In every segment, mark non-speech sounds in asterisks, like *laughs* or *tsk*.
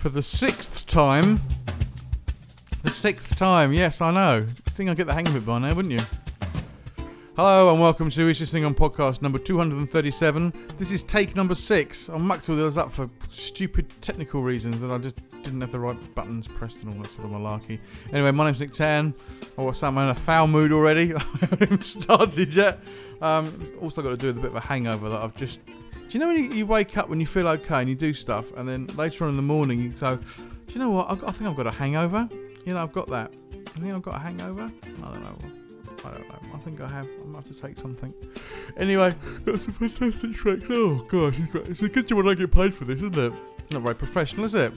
for the sixth time. The sixth time, yes, I know. I think I'll get the hang of it by now, wouldn't you? Hello and welcome to Is This Thing on podcast number 237. This is take number six. I mucked all those up for stupid technical reasons that I just didn't have the right buttons pressed and all that sort of malarkey. Anyway, my name's Nick Tan. Oh, what's that? I'm in a foul mood already. *laughs* I haven't even started yet. Um, also got to do with a bit of a hangover that I've just... Do you know when you, wake up when you feel okay and you do stuff and then later on in the morning you go, do you know what? I, think I've got a hangover. You know, I've got that. I think I've got a hangover. I don't know. I don't know. I think I have. I might have to take something. Anyway, *laughs* got some fantastic tracks. Oh gosh, it's, a good job when I get paid for this, isn't it? Not very professional, is it?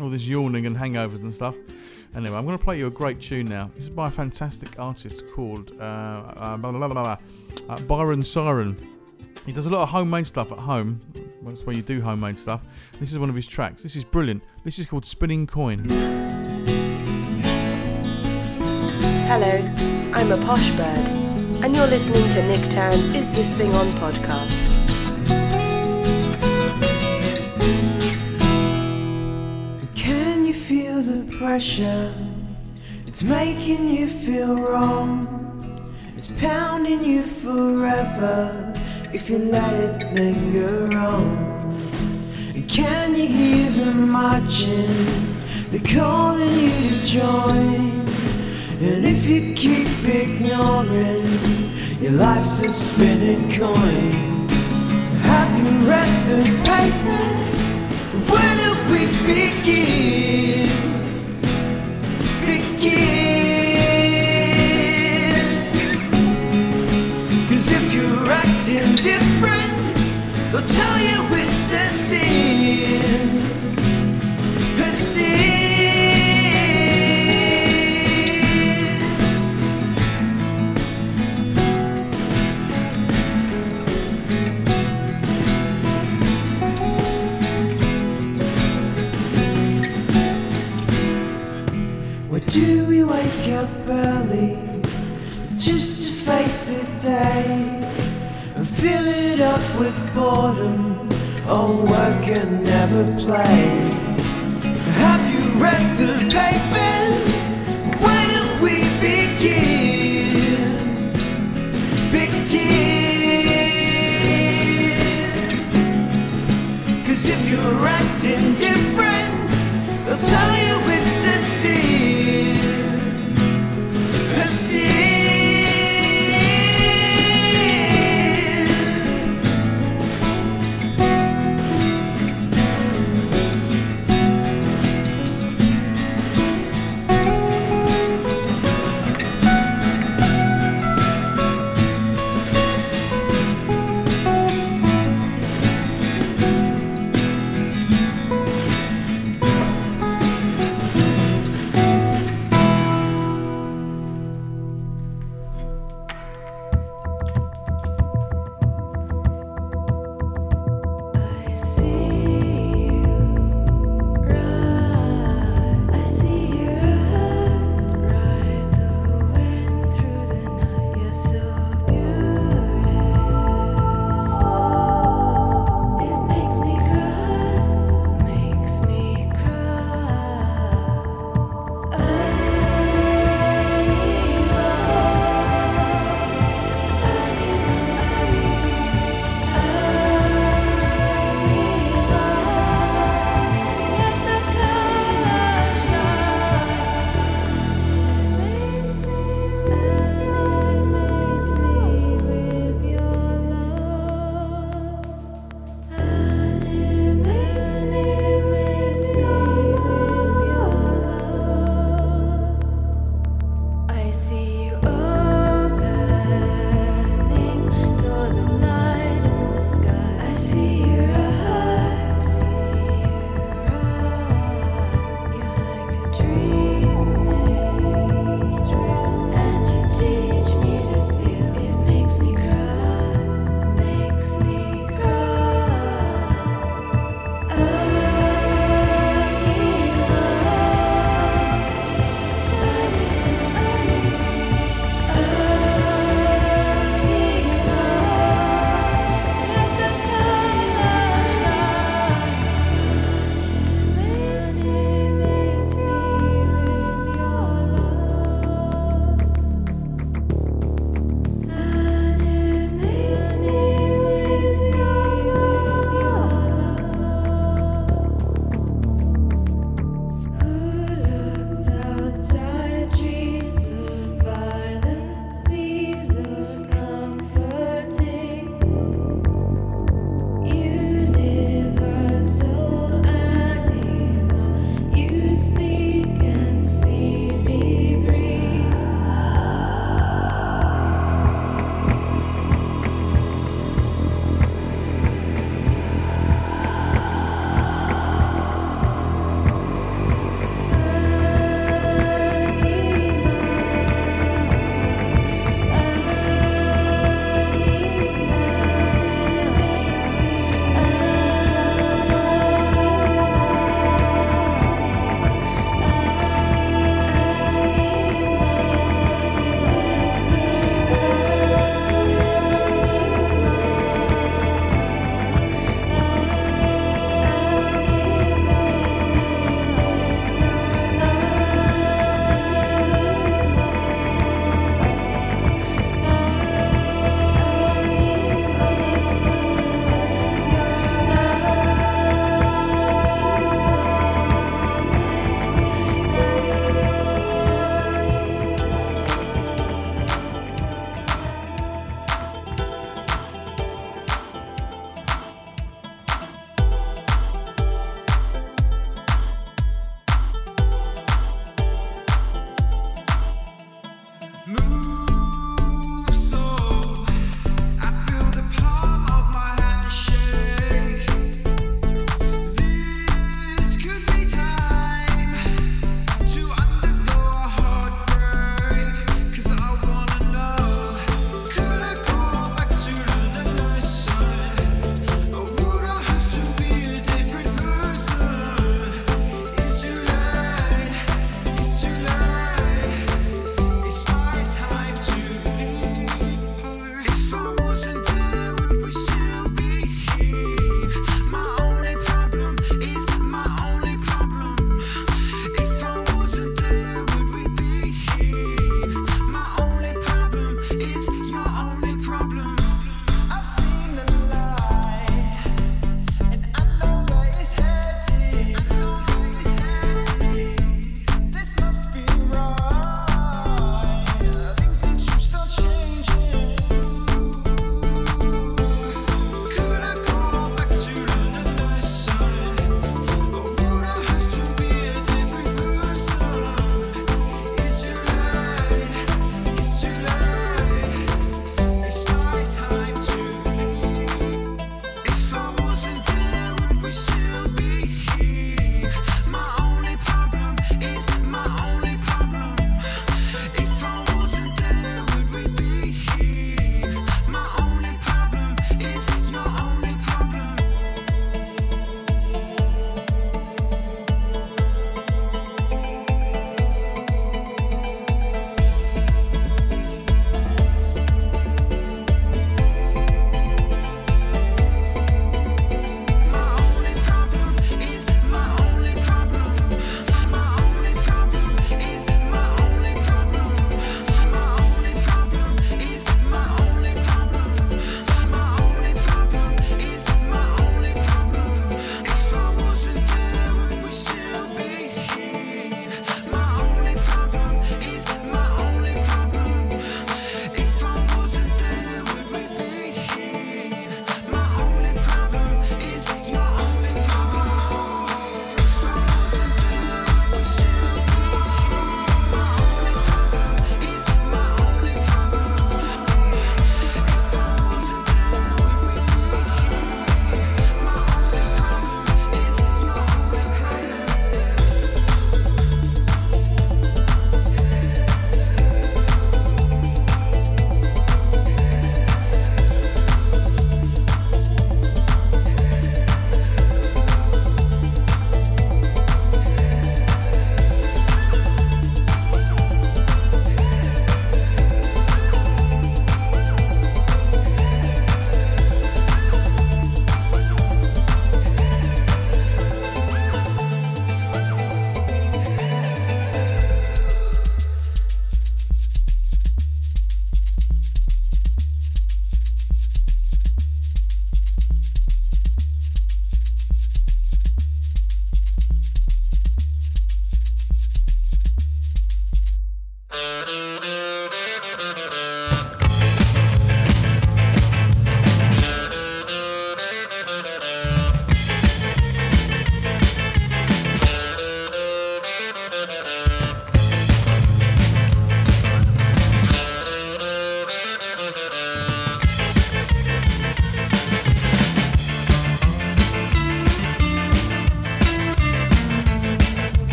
All this yawning and hangovers and stuff. Anyway, I'm going to play you a great tune now. This is by a fantastic artist called uh, uh, blah, blah, blah, uh, Byron Siren. He does a lot of homemade stuff at home. That's where you do homemade stuff. This is one of his tracks. This is brilliant. This is called Spinning Coin. Hello, I'm a posh bird, and you're listening to Nick Tan's Is This Thing On podcast. Can you feel the pressure? It's making you feel wrong. It's pounding you forever if you let it linger on. Can you hear them marching? They're calling you to join. And if you keep ignoring, your life's a spinning coin. Have you read the paper? Where do we? Begin. Acting different, they'll tell you it's play.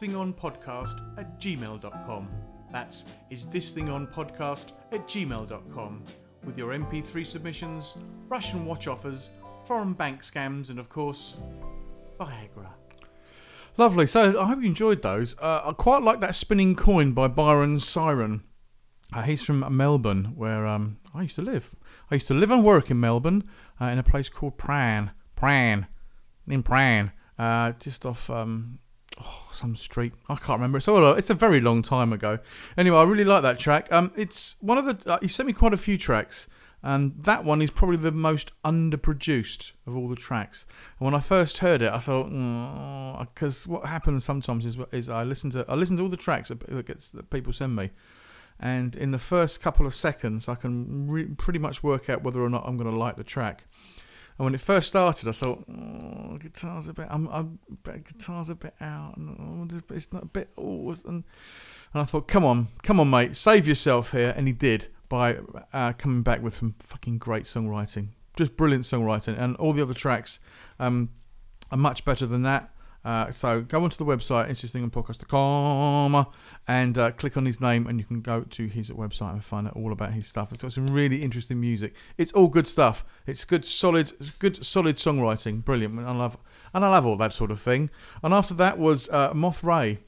Is this thing on podcast at gmail.com. That's is this thing on podcast at gmail.com with your MP3 submissions, Russian watch offers, foreign bank scams, and of course, Viagra. Lovely. So I hope you enjoyed those. Uh, I quite like that spinning coin by Byron Siren. Uh, he's from Melbourne, where um, I used to live. I used to live and work in Melbourne uh, in a place called Prahran. Prahran. In Prahran. Uh, just off um, oh, some street. I can't remember. It's all. It's a very long time ago. Anyway, I really like that track. Um, it's one of the. Uh, he sent me quite a few tracks, and that one is probably the most underproduced of all the tracks. And when I first heard it, I thought, because what happens sometimes is, is I listen to I listen to all the tracks that, that gets that people send me, and in the first couple of seconds, I can re- pretty much work out whether or not I'm going to like the track. And when it first started, I thought, oh, guitar's a bit, I'm, I'm, guitar's a bit out, and oh, it's not a bit, oh, and, and I thought, come on, come on, mate, save yourself here, and he did by uh, coming back with some fucking great songwriting, just brilliant songwriting, and all the other tracks um, are much better than that. Uh, so go onto the website, isthisthingonpodcast.com, and uh, click on his name, and you can go to his website and find out all about his stuff. It's got some really interesting music. It's all good stuff. It's good, solid, good, solid songwriting. Brilliant. I love, and I love all that sort of thing. And after that was uh, Moth Ray,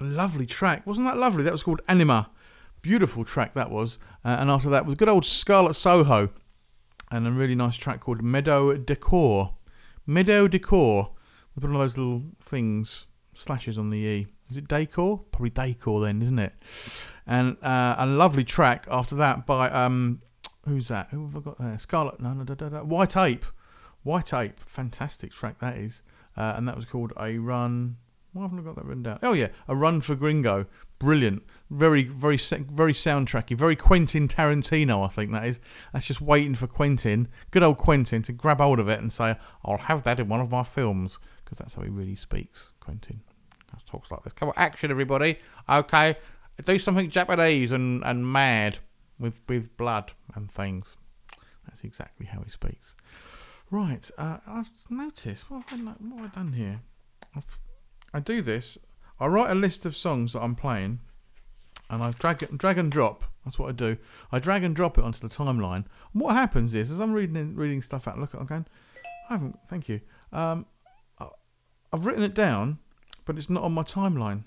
lovely track. Wasn't that lovely? That was called Anima. Beautiful track that was. Uh, and after that was good old Scarlet Soho, and a really nice track called Meadow Decor. Meadow Decor with one of those little things, slashes on the E. Is it Decor? Probably Decor then, isn't it? And uh, a lovely track after that by um, who's that? Who have I got there? Scarlet? No, no, no, no, no. White Ape. White Ape. Fantastic track that is. Uh, and that was called A Run. Why haven't I got that written down? Oh yeah, A Run for Gringo. Brilliant. Very, very, very soundtracky. Very Quentin Tarantino, I think that is. That's just waiting for Quentin, good old Quentin, to grab hold of it and say, "I'll have that in one of my films," because that's how he really speaks. Quentin He talks like this. Come on, action, everybody. Okay, do something Japanese and and mad with with blood and things. That's exactly how he speaks. Right, uh, I've noticed what have I, what have I done here. I've, I do this. I write a list of songs that I'm playing, and I drag it, drag and drop. That's what I do. I drag and drop it onto the timeline. And what happens is, as I'm reading reading stuff out, look, I'm going, I haven't. Thank you. Um, I've written it down, but it's not on my timeline.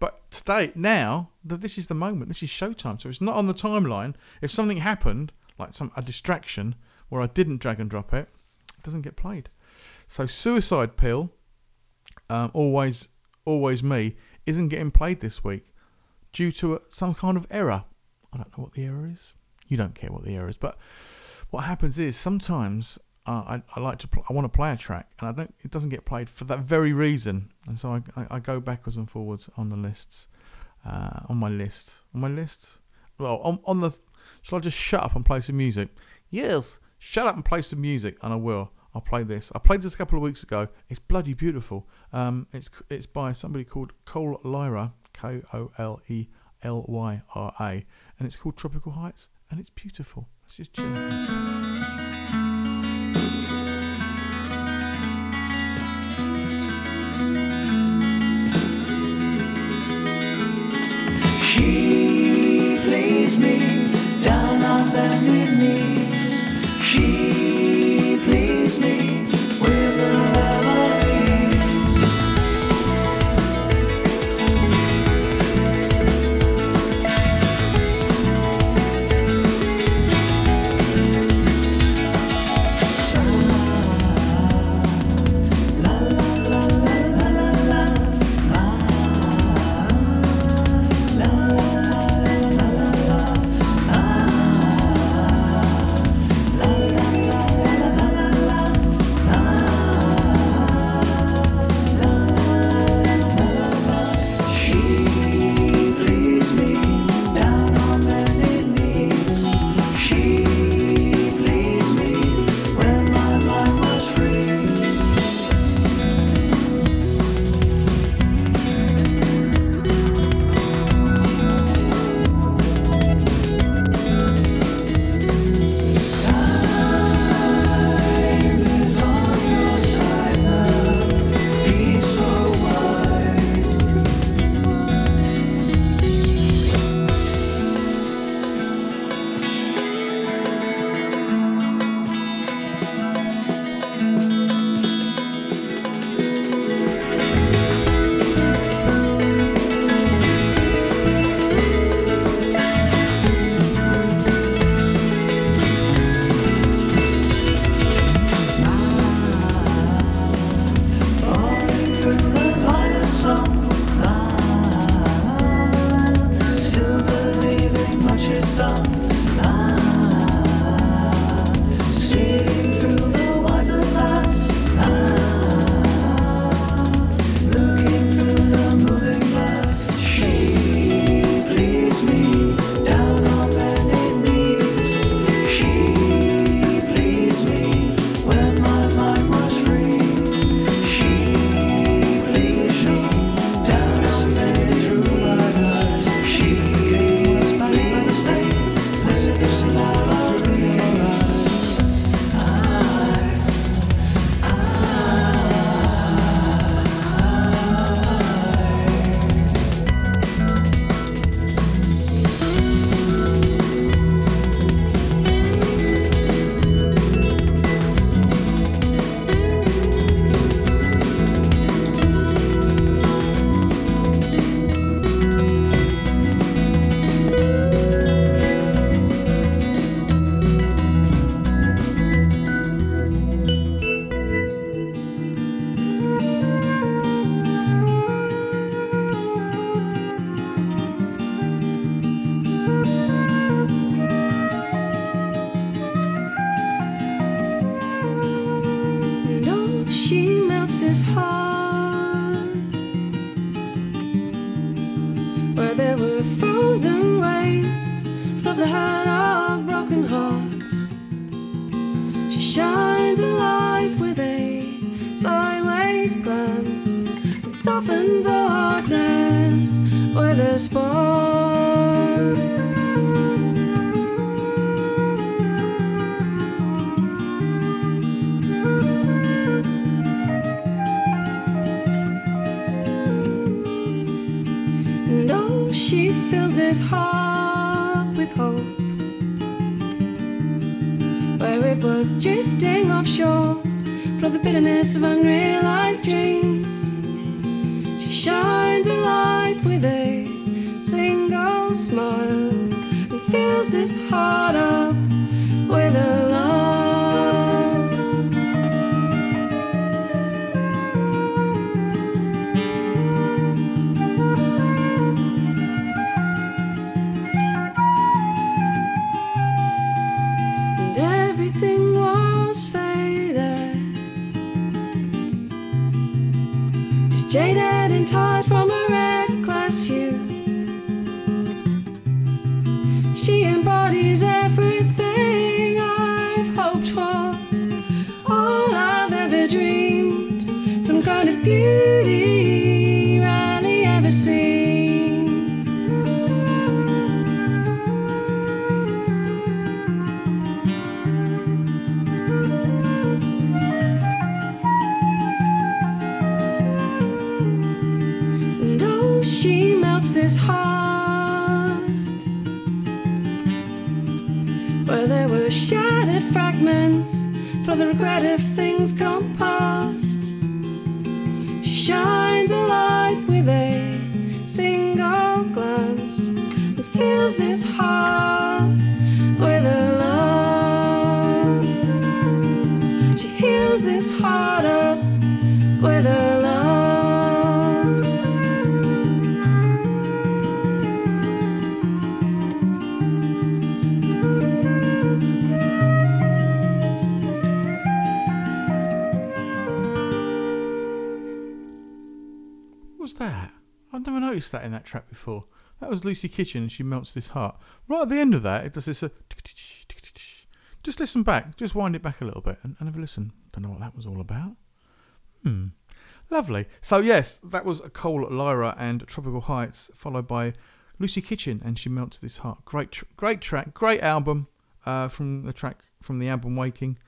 But today, now, that this is the moment. This is showtime, so it's not on the timeline. If something happened, like some a distraction where I didn't drag and drop it, it doesn't get played. So Suicide Pill, um, always, always me, isn't getting played this week due to a, some kind of error. I don't know what the error is. You don't care what the error is, but what happens is sometimes uh, I, I like to pl- I want to play a track and I don't it doesn't get played for that very reason, and so I, I, I go backwards and forwards on the lists, uh, on my list, on my list. Well, on on the shall I just shut up and play some music? Yes, shut up and play some music, and I will. I'll play this. I played this a couple of weeks ago. It's bloody beautiful. Um, it's it's by somebody called Kole Lyra, K O L E L Y R A, and it's called Tropical Heights, and it's beautiful. Let's just chill. Softens a hardness with a spark. And oh, she fills his heart with hope. Where it was drifting offshore from the bitterness of unrealized dreams. Shines a light with a single smile. And fills this heart up with a jaded and tired from a reckless youth. She embodies everything the regret of things gone in that track before. That was Lucy Kitchen and she melts this heart. Right at the end of that, it does this. Uh, *tsk* just listen back. Just wind it back a little bit and, and have a listen. Don't know what that was all about. Hmm. Lovely. So, yes, that was Kole Lyra and Tropical Heights, followed by Lucy Kitchen and She Melts This Heart. Great, tr- great track, great album uh, from the track from the album Waking,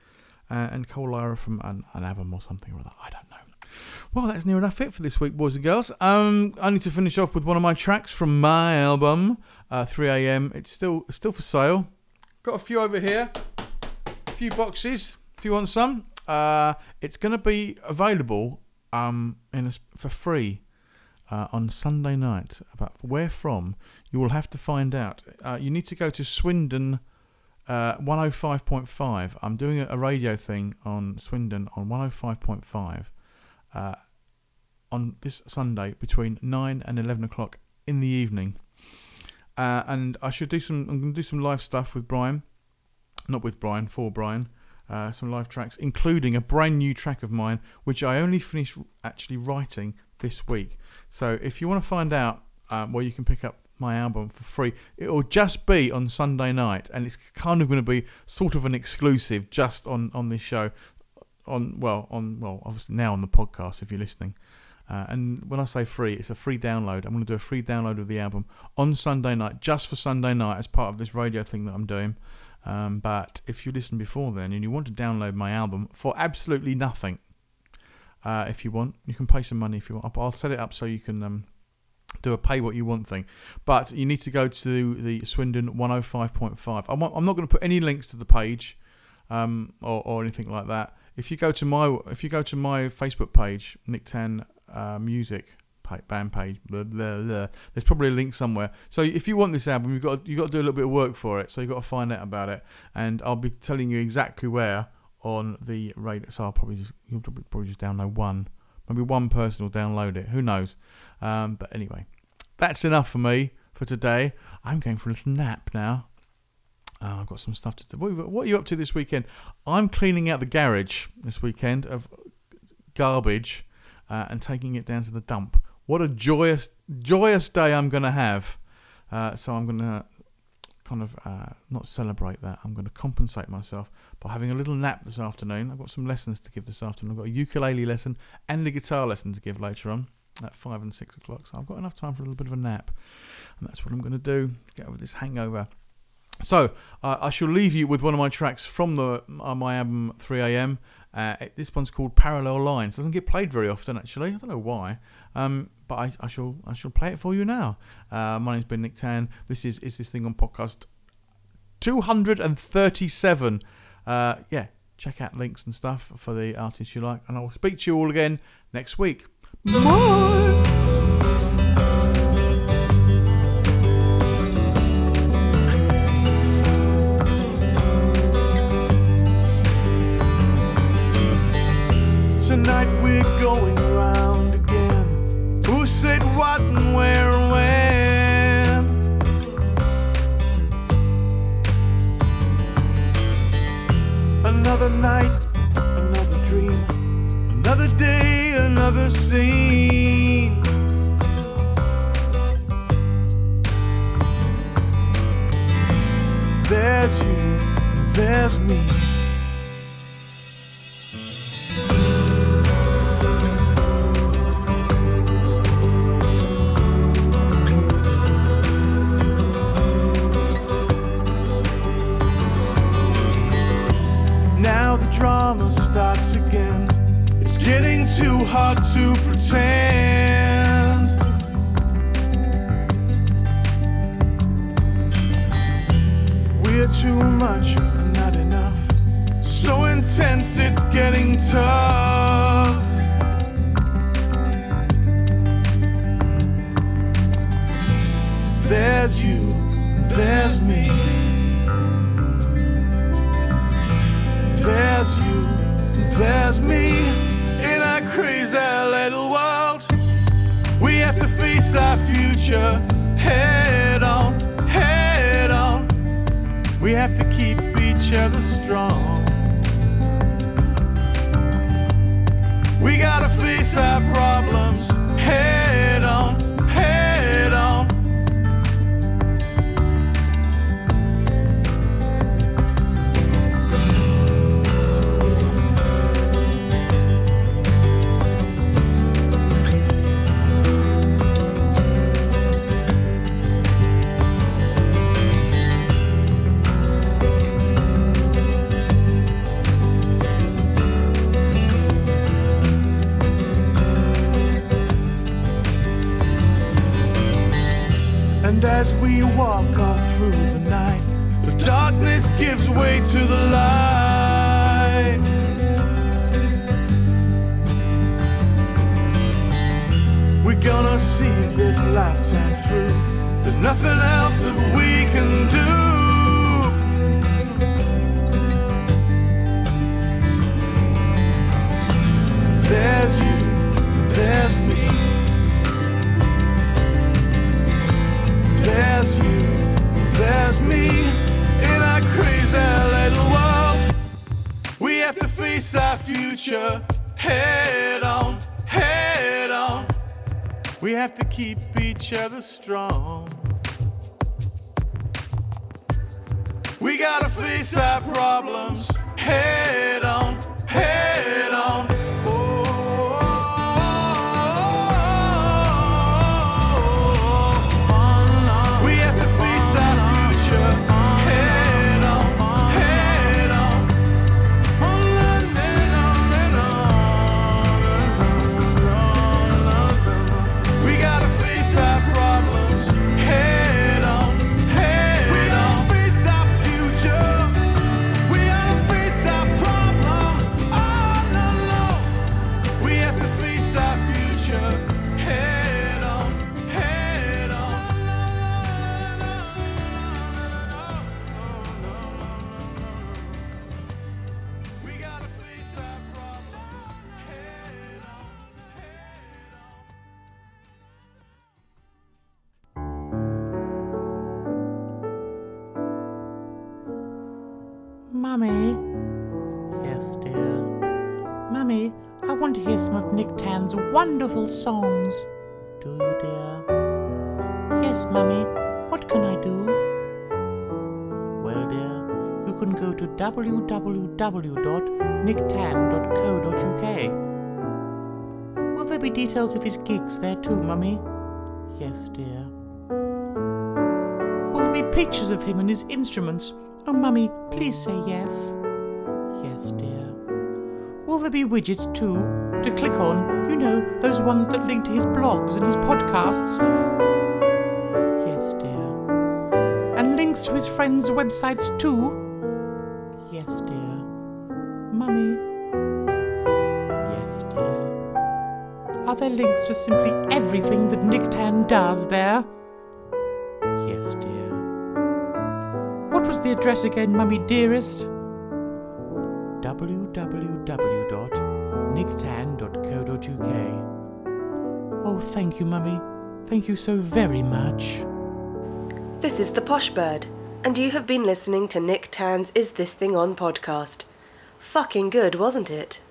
uh, and Kole Lyra from an, an album or something or other. I don't know. Well, that's near enough it for this week, boys and girls. Um, I need to finish off with one of my tracks from my album, uh, 3 a.m. It's still still for sale. Got a few over here, a few boxes. If you want some, uh, it's going to be available um, in a, for free uh, on Sunday night. But where from, you will have to find out. Uh, you need to go to Swindon. Uh, 105.5. I'm doing a radio thing on Swindon on 105.5 uh, on this Sunday between 9 and 11 o'clock in the evening. Uh, and I should do some, I'm going to do some live stuff with Brian. Not with Brian, for Brian. Uh, some live tracks, including a brand new track of mine, which I only finished actually writing this week. So if you want to find out um, where you can pick up my album for free, it'll just be on Sunday night, and it's kind of going to be sort of an exclusive just on on this show on well on well obviously now on the podcast if you're listening. Uh, and when I say free it's a free download. I'm going to do a free download of the album on Sunday night just for Sunday night as part of this radio thing that I'm doing. Um, but if you listen before then and you want to download my album for absolutely nothing uh, if you want you can pay some money if you want. I'll set it up so you can um, do a pay what you want thing. But you need to go to the Swindon 105.5 I'm, I'm not going to put any links to the page um, or, or anything like that if you go to my if you go to my Facebook page, Nick Tan uh, Music band page, blah, blah, blah, there's probably a link somewhere. So if you want this album, you've got you've got to do a little bit of work for it. So you've got to find out about it, and I'll be telling you exactly where on the radio. So I'll probably just you'll probably just download one. Maybe one person will download it. Who knows? Um, but anyway, that's enough for me for today. I'm going for a little nap now. Uh, I've got some stuff to do. What, are you up to this weekend? I'm cleaning out the garage this weekend of garbage uh, and taking it down to the dump. What a joyous, joyous day I'm going to have Uh, so I'm going to kind of uh, not celebrate that. I'm going to compensate myself by having a little nap this afternoon. I've got some lessons to give this afternoon. I've got a ukulele lesson and a guitar lesson to give later on at five and six o'clock. So I've got enough time for a little bit of a nap, and that's what I'm going to do. Get over this hangover. So uh, I shall leave you with one of my tracks from the uh, my album 3am. Uh, this one's called Parallel Lines. Doesn't get played very often, actually. I don't know why, um, but I, I shall I shall play it for you now. Uh, my name's Ben Nick Tan. This is is this thing on podcast 237. Uh, yeah, check out links and stuff for the artists you like, and I will speak to you all again next week. Another little world. We have to face our future head on, head on. We have to keep each other strong. We gotta face our problems head gives way to the light. We're gonna see this lifetime through. There's nothing else that we can do. There's you, there's me. There's you, there's me face our future head on, head on. We have to keep each other strong. We gotta face our problems head on, head on. Songs. Do you, dear? Yes, Mummy. What can I do? Well, dear, you can go to www.nicktan.co.uk. Will there be details of his gigs there too, Mummy? Yes, dear. Will there be pictures of him and his instruments? Oh, Mummy, please say yes. Yes, dear. Will there be widgets too to click on? You know, those ones that link to his blogs and his podcasts? Yes, dear. And links to his friends' websites too? Yes, dear. Mummy? Yes, dear. Are there links to simply everything that Nick Tan does there? Yes, dear. What was the address again, Mummy dearest? Thank you so very much. This is the Posh Bird, and you have been listening to Nick Tan's Is This Thing On podcast. Fucking good, wasn't it?